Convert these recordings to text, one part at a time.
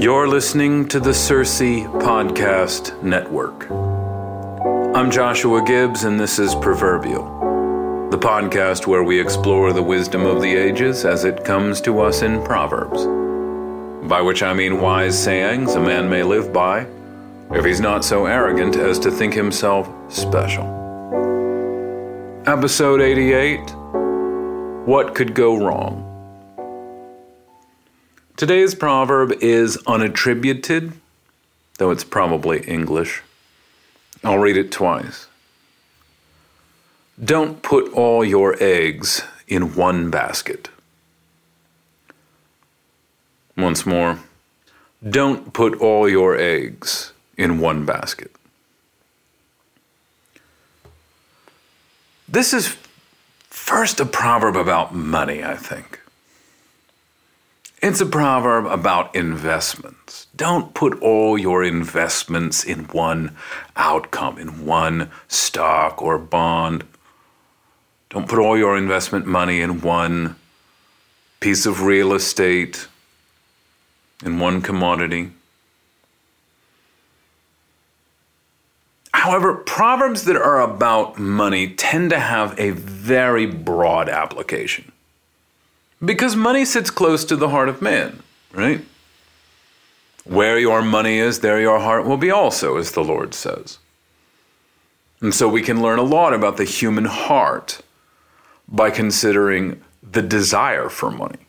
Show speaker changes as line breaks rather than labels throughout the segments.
You're listening to the Circe Podcast Network. I'm Joshua Gibbs, and this is Proverbial, the podcast where we explore the wisdom of the ages as it comes to us in Proverbs. By which I mean wise sayings a man may live by if he's not so arrogant as to think himself special. Episode 88 What Could Go Wrong? Today's proverb is unattributed, though it's probably English. I'll read it twice. Don't put all your eggs in one basket. Once more, don't put all your eggs in one basket. This is first a proverb about money, I think. It's a proverb about investments. Don't put all your investments in one outcome, in one stock or bond. Don't put all your investment money in one piece of real estate, in one commodity. However, proverbs that are about money tend to have a very broad application. Because money sits close to the heart of man, right? Where your money is, there your heart will be also, as the Lord says. And so we can learn a lot about the human heart by considering the desire for money.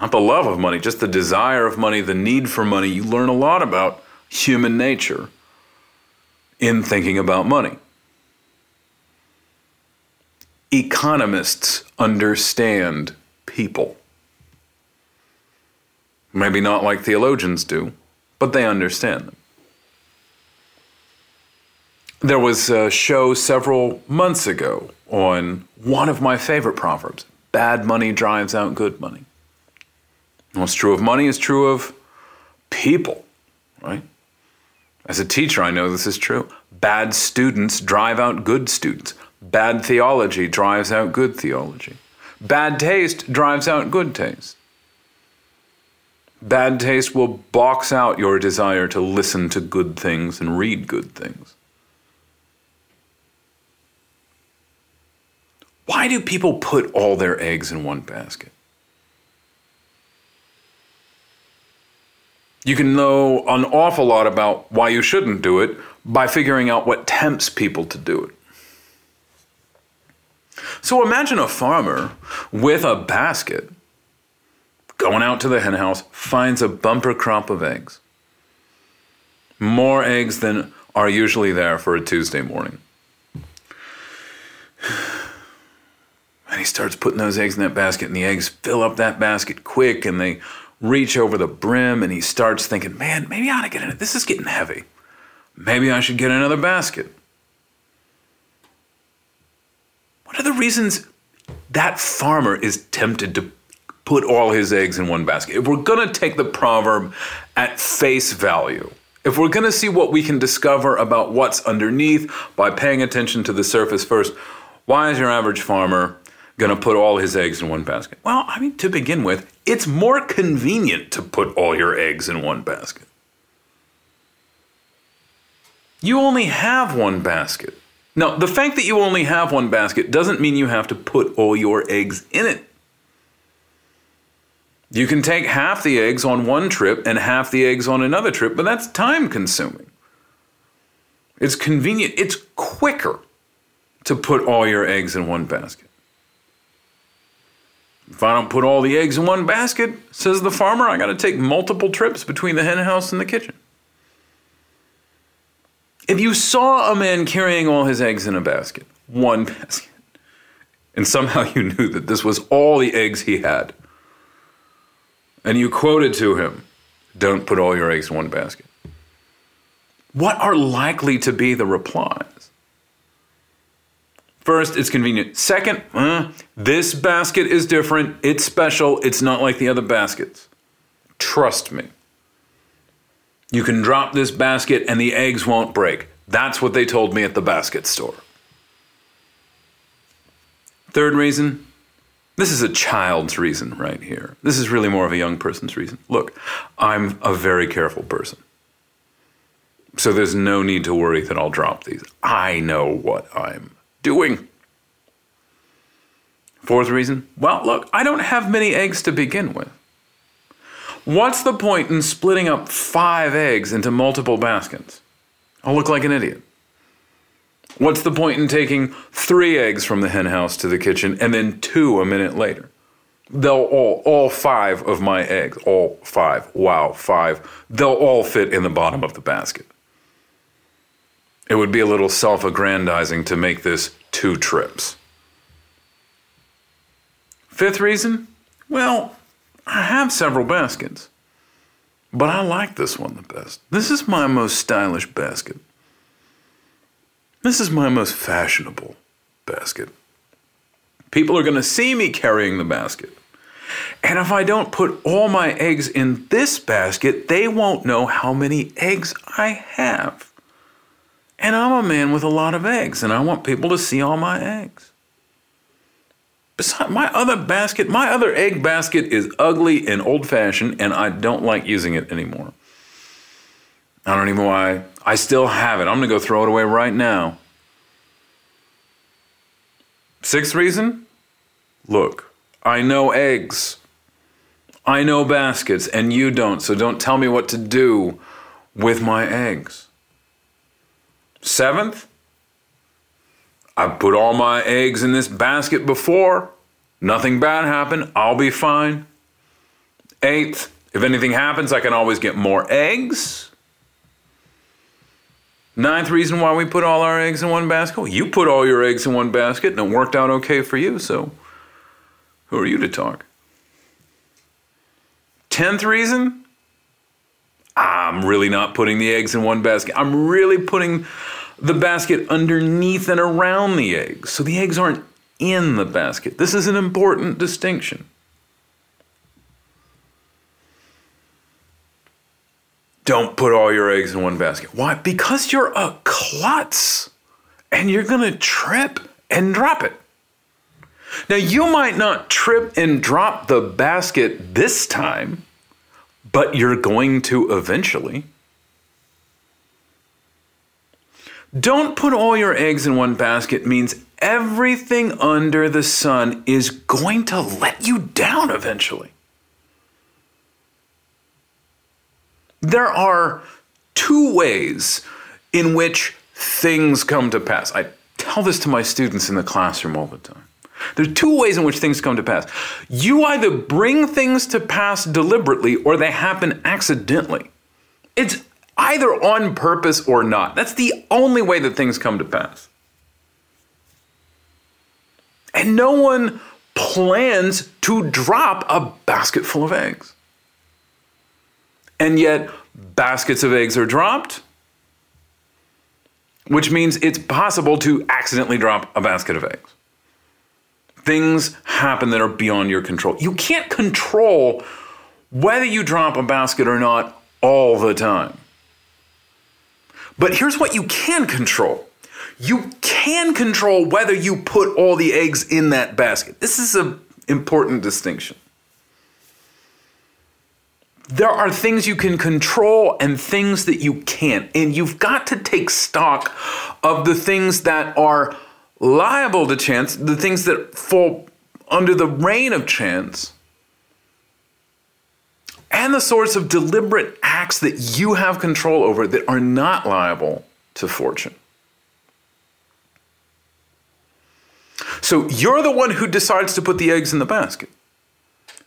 Not the love of money, just the desire of money, the need for money. You learn a lot about human nature in thinking about money economists understand people. Maybe not like theologians do, but they understand them. There was a show several months ago on one of my favorite proverbs bad money drives out good money. What's true of money is true of people, right? As a teacher, I know this is true. Bad students drive out good students. Bad theology drives out good theology. Bad taste drives out good taste. Bad taste will box out your desire to listen to good things and read good things. Why do people put all their eggs in one basket? You can know an awful lot about why you shouldn't do it by figuring out what tempts people to do it. So imagine a farmer with a basket going out to the henhouse, finds a bumper crop of eggs. More eggs than are usually there for a Tuesday morning. And he starts putting those eggs in that basket, and the eggs fill up that basket quick, and they reach over the brim, and he starts thinking, man, maybe I ought to get in it. This is getting heavy. Maybe I should get another basket. What are the reasons that farmer is tempted to put all his eggs in one basket? If we're going to take the proverb at face value, if we're going to see what we can discover about what's underneath by paying attention to the surface first, why is your average farmer going to put all his eggs in one basket? Well, I mean, to begin with, it's more convenient to put all your eggs in one basket. You only have one basket. Now, the fact that you only have one basket doesn't mean you have to put all your eggs in it. You can take half the eggs on one trip and half the eggs on another trip, but that's time consuming. It's convenient, it's quicker to put all your eggs in one basket. If I don't put all the eggs in one basket, says the farmer, I got to take multiple trips between the hen house and the kitchen. If you saw a man carrying all his eggs in a basket, one basket, and somehow you knew that this was all the eggs he had, and you quoted to him, Don't put all your eggs in one basket, what are likely to be the replies? First, it's convenient. Second, uh, this basket is different. It's special. It's not like the other baskets. Trust me. You can drop this basket and the eggs won't break. That's what they told me at the basket store. Third reason This is a child's reason right here. This is really more of a young person's reason. Look, I'm a very careful person. So there's no need to worry that I'll drop these. I know what I'm doing. Fourth reason well, look, I don't have many eggs to begin with. What's the point in splitting up five eggs into multiple baskets? I'll look like an idiot. What's the point in taking three eggs from the henhouse to the kitchen and then two a minute later? They'll all, all five of my eggs, all five, wow, five, they'll all fit in the bottom of the basket. It would be a little self aggrandizing to make this two trips. Fifth reason? Well, I have several baskets, but I like this one the best. This is my most stylish basket. This is my most fashionable basket. People are going to see me carrying the basket. And if I don't put all my eggs in this basket, they won't know how many eggs I have. And I'm a man with a lot of eggs, and I want people to see all my eggs. Besides, my other basket, my other egg basket is ugly and old fashioned, and I don't like using it anymore. I don't even know why. I still have it. I'm going to go throw it away right now. Sixth reason? Look, I know eggs. I know baskets, and you don't, so don't tell me what to do with my eggs. Seventh, I've put all my eggs in this basket before. Nothing bad happened. I'll be fine. Eighth, if anything happens, I can always get more eggs. Ninth reason why we put all our eggs in one basket. Well, you put all your eggs in one basket and it worked out okay for you, so who are you to talk? Tenth reason, I'm really not putting the eggs in one basket. I'm really putting the basket underneath and around the eggs. So the eggs aren't in the basket. This is an important distinction. Don't put all your eggs in one basket. Why? Because you're a klutz and you're going to trip and drop it. Now, you might not trip and drop the basket this time, but you're going to eventually. Don't put all your eggs in one basket means everything under the sun is going to let you down eventually. There are two ways in which things come to pass. I tell this to my students in the classroom all the time. There are two ways in which things come to pass. You either bring things to pass deliberately or they happen accidentally. It's either on purpose or not. That's the only way that things come to pass. And no one plans to drop a basket full of eggs. And yet, baskets of eggs are dropped, which means it's possible to accidentally drop a basket of eggs. Things happen that are beyond your control. You can't control whether you drop a basket or not all the time. But here's what you can control you can control whether you put all the eggs in that basket. This is an important distinction. There are things you can control and things that you can't. And you've got to take stock of the things that are liable to chance, the things that fall under the reign of chance, and the sorts of deliberate acts that you have control over that are not liable to fortune. So you're the one who decides to put the eggs in the basket.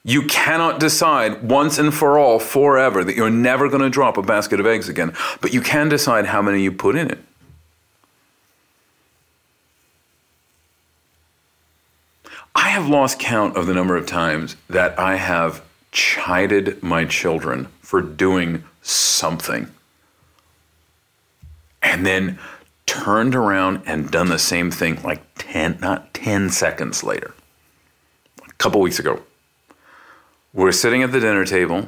You cannot decide once and for all, forever, that you're never going to drop a basket of eggs again, but you can decide how many you put in it. I have lost count of the number of times that I have chided my children for doing something and then turned around and done the same thing like 10, not 10 seconds later. A couple weeks ago, we're sitting at the dinner table.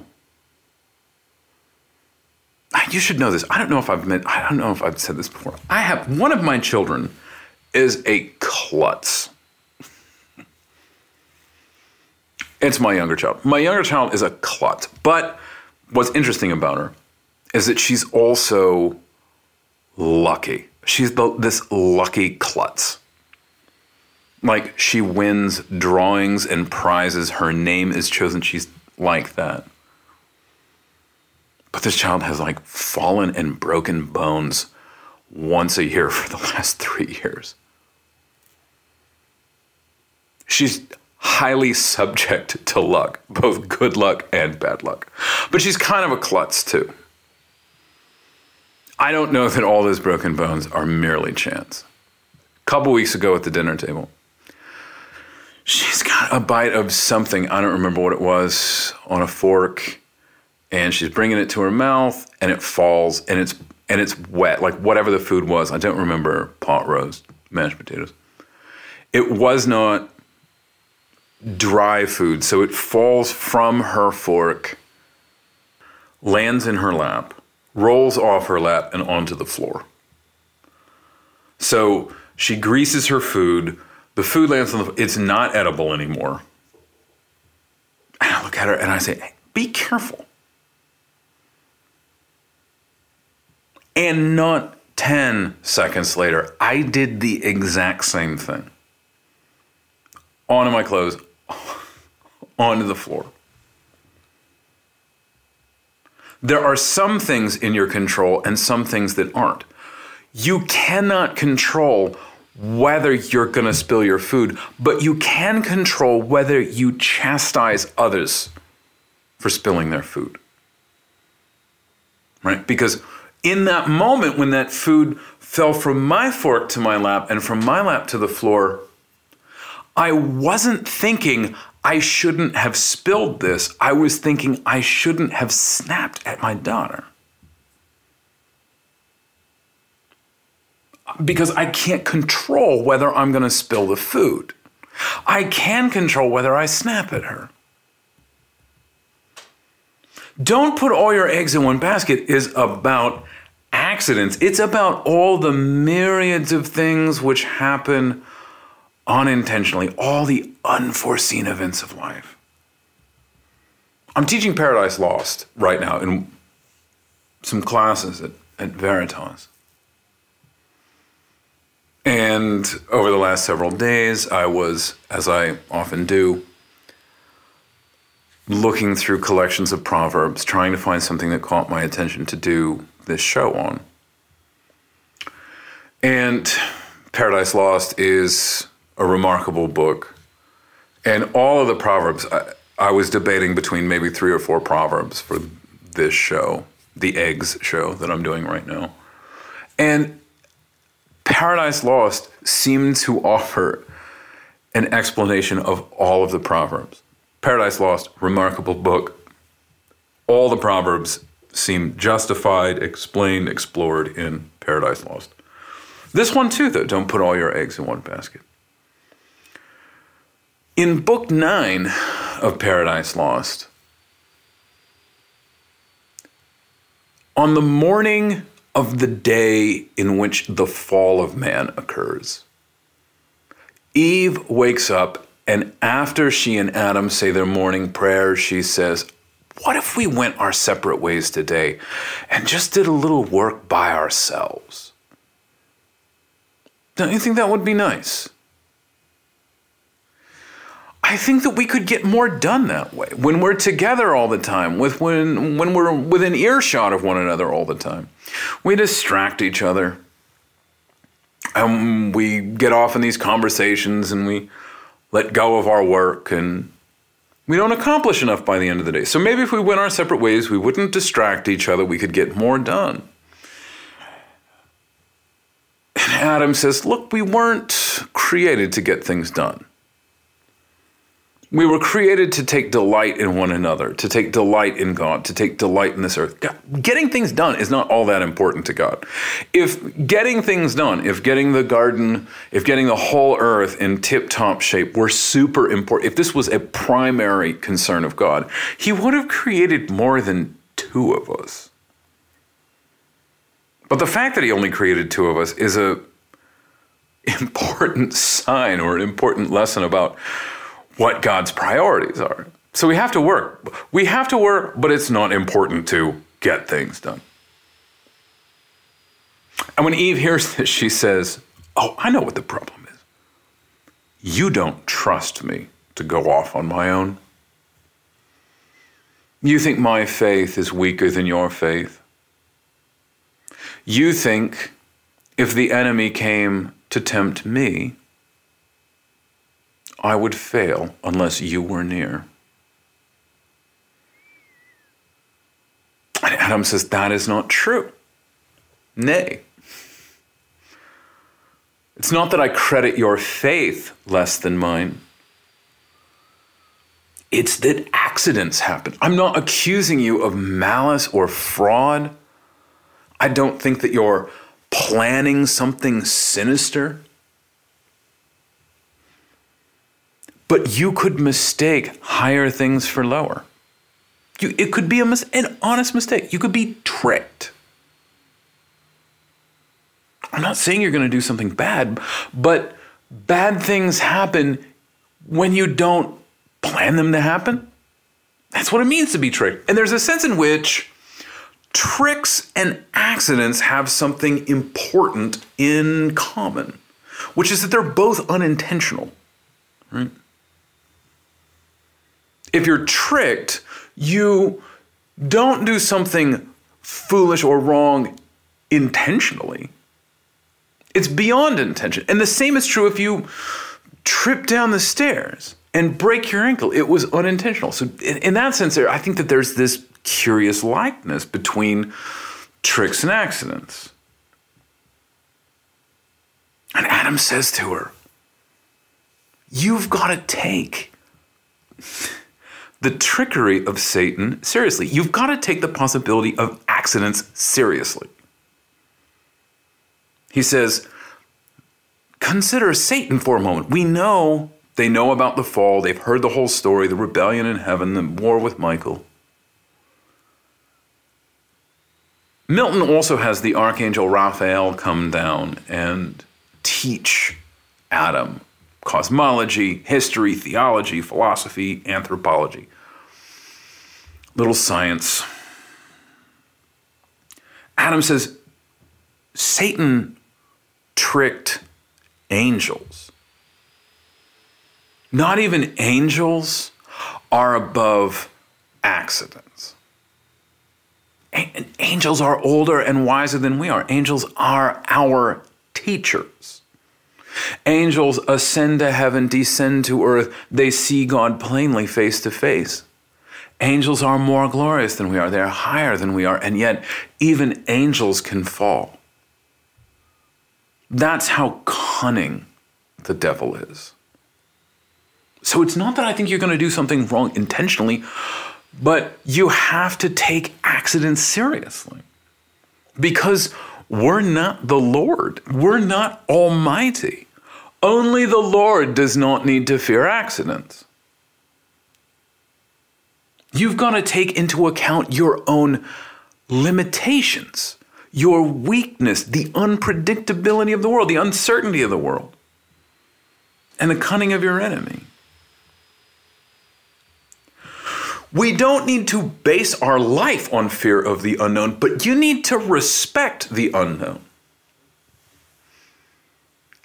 Ah, you should know this. I don't know if I've meant, I don't know if I've said this before. I have one of my children is a klutz. It's my younger child. My younger child is a klutz. But what's interesting about her is that she's also lucky. She's the, this lucky klutz. Like she wins drawings and prizes. Her name is chosen. She's like that. But this child has like fallen and broken bones once a year for the last three years. She's highly subject to luck, both good luck and bad luck. But she's kind of a klutz too. I don't know that all those broken bones are merely chance. A couple weeks ago at the dinner table, she's got a bite of something, I don't remember what it was, on a fork, and she's bringing it to her mouth and it falls and it's and it's wet, like whatever the food was. I don't remember pot roast, mashed potatoes. It was not dry food, so it falls from her fork, lands in her lap, rolls off her lap, and onto the floor. So she greases her food. The food lands on the. It's not edible anymore. And I look at her and I say, hey, "Be careful." And not 10 seconds later, I did the exact same thing. Onto my clothes, onto the floor. There are some things in your control and some things that aren't. You cannot control whether you're going to spill your food, but you can control whether you chastise others for spilling their food. Right? Because in that moment when that food fell from my fork to my lap and from my lap to the floor, I wasn't thinking I shouldn't have spilled this. I was thinking I shouldn't have snapped at my daughter. Because I can't control whether I'm going to spill the food. I can control whether I snap at her. Don't put all your eggs in one basket is about accidents. It's about all the myriads of things which happen unintentionally, all the unforeseen events of life. I'm teaching Paradise Lost right now in some classes at, at Veritas. And over the last several days, I was, as I often do, looking through collections of proverbs, trying to find something that caught my attention to do this show on. And Paradise Lost is a remarkable book. And all of the proverbs, I, I was debating between maybe three or four proverbs for this show, the Eggs show that I'm doing right now. And Paradise Lost seemed to offer an explanation of all of the proverbs. Paradise Lost, remarkable book. All the proverbs seem justified, explained, explored in Paradise Lost. This one too, though, don't put all your eggs in one basket. In book nine of Paradise Lost, on the morning of the day in which the fall of man occurs, Eve wakes up, and after she and Adam say their morning prayers, she says, What if we went our separate ways today and just did a little work by ourselves? Don't you think that would be nice? I think that we could get more done that way when we're together all the time, with when when we're within earshot of one another all the time. We distract each other. And we get off in these conversations and we let go of our work and we don't accomplish enough by the end of the day. So maybe if we went our separate ways, we wouldn't distract each other, we could get more done. And Adam says, Look, we weren't created to get things done. We were created to take delight in one another, to take delight in God, to take delight in this earth. God, getting things done is not all that important to God. If getting things done, if getting the garden, if getting the whole earth in tip top shape were super important, if this was a primary concern of God, He would have created more than two of us. But the fact that He only created two of us is a important sign or an important lesson about what God's priorities are. So we have to work. We have to work, but it's not important to get things done. And when Eve hears this, she says, Oh, I know what the problem is. You don't trust me to go off on my own. You think my faith is weaker than your faith. You think if the enemy came to tempt me, I would fail unless you were near. And Adam says, That is not true. Nay. It's not that I credit your faith less than mine. It's that accidents happen. I'm not accusing you of malice or fraud. I don't think that you're planning something sinister. But you could mistake higher things for lower. You, it could be a mis- an honest mistake. You could be tricked. I'm not saying you're going to do something bad, but bad things happen when you don't plan them to happen. That's what it means to be tricked. And there's a sense in which tricks and accidents have something important in common, which is that they're both unintentional. Right? If you're tricked, you don't do something foolish or wrong intentionally. It's beyond intention. And the same is true if you trip down the stairs and break your ankle. It was unintentional. So, in, in that sense, I think that there's this curious likeness between tricks and accidents. And Adam says to her, You've got to take the trickery of Satan seriously. You've got to take the possibility of accidents seriously. He says, Consider Satan for a moment. We know they know about the fall, they've heard the whole story the rebellion in heaven, the war with Michael. Milton also has the archangel Raphael come down and teach Adam cosmology, history, theology, philosophy, anthropology. Little science. Adam says Satan tricked angels. Not even angels are above accidents. Angels are older and wiser than we are. Angels are our teachers. Angels ascend to heaven, descend to earth. They see God plainly face to face. Angels are more glorious than we are. They're higher than we are. And yet, even angels can fall. That's how cunning the devil is. So it's not that I think you're going to do something wrong intentionally, but you have to take accidents seriously. Because we're not the Lord, we're not almighty. Only the Lord does not need to fear accidents. You've got to take into account your own limitations, your weakness, the unpredictability of the world, the uncertainty of the world, and the cunning of your enemy. We don't need to base our life on fear of the unknown, but you need to respect the unknown.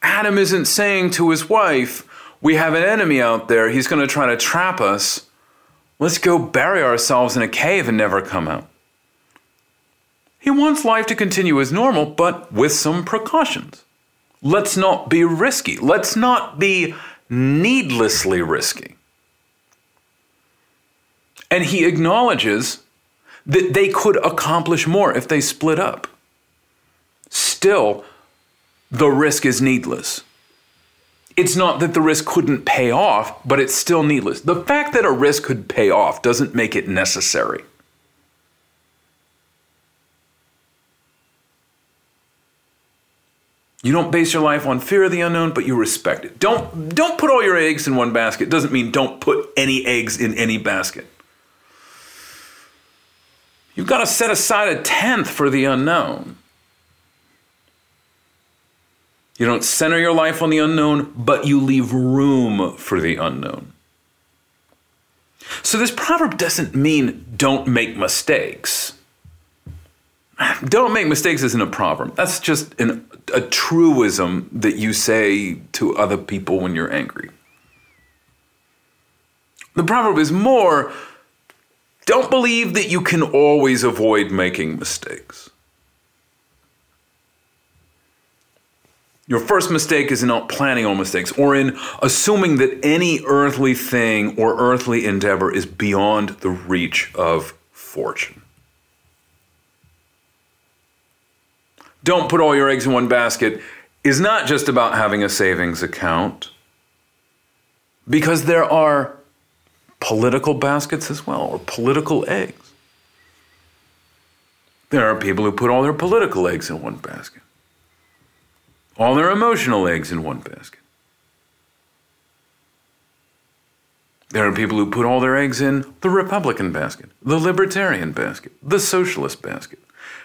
Adam isn't saying to his wife, We have an enemy out there. He's going to try to trap us. Let's go bury ourselves in a cave and never come out. He wants life to continue as normal, but with some precautions. Let's not be risky. Let's not be needlessly risky. And he acknowledges that they could accomplish more if they split up. Still, the risk is needless. It's not that the risk couldn't pay off, but it's still needless. The fact that a risk could pay off doesn't make it necessary. You don't base your life on fear of the unknown, but you respect it. Don't, don't put all your eggs in one basket. Doesn't mean don't put any eggs in any basket. You've got to set aside a tenth for the unknown. You don't center your life on the unknown, but you leave room for the unknown. So this proverb doesn't mean don't make mistakes. Don't make mistakes isn't a proverb. That's just an, a truism that you say to other people when you're angry. The proverb is more don't believe that you can always avoid making mistakes. Your first mistake is in not planning on mistakes or in assuming that any earthly thing or earthly endeavor is beyond the reach of fortune. Don't put all your eggs in one basket is not just about having a savings account, because there are political baskets as well, or political eggs. There are people who put all their political eggs in one basket, all their emotional eggs in one basket. There are people who put all their eggs in the Republican basket, the Libertarian basket, the Socialist basket.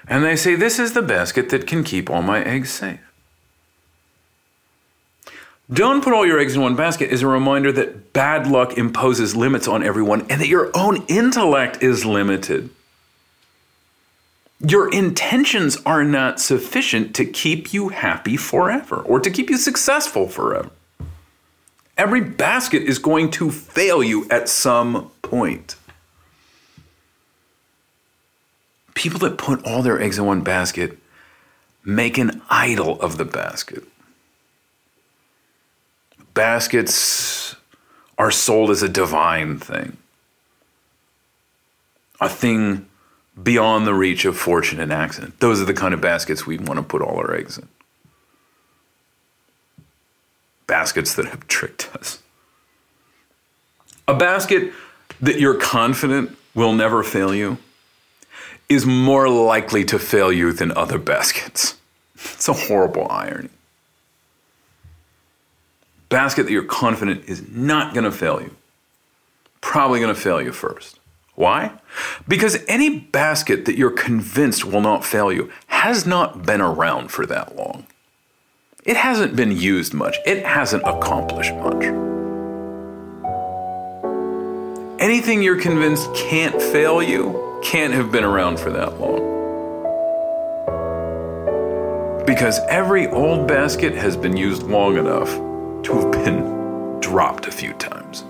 And they say, This is the basket that can keep all my eggs safe. Don't put all your eggs in one basket is a reminder that bad luck imposes limits on everyone and that your own intellect is limited. Your intentions are not sufficient to keep you happy forever or to keep you successful forever. Every basket is going to fail you at some point. People that put all their eggs in one basket make an idol of the basket baskets are sold as a divine thing, a thing beyond the reach of fortune and accident. Those are the kind of baskets we want to put all our eggs in. Baskets that have tricked us. A basket that you're confident will never fail you is more likely to fail you than other baskets. It's a horrible irony basket that you're confident is not going to fail you, probably going to fail you first. Why? Because any basket that you're convinced will not fail you has not been around for that long. It hasn't been used much, it hasn't accomplished much. Anything you're convinced can't fail you can't have been around for that long. Because every old basket has been used long enough to have been dropped a few times.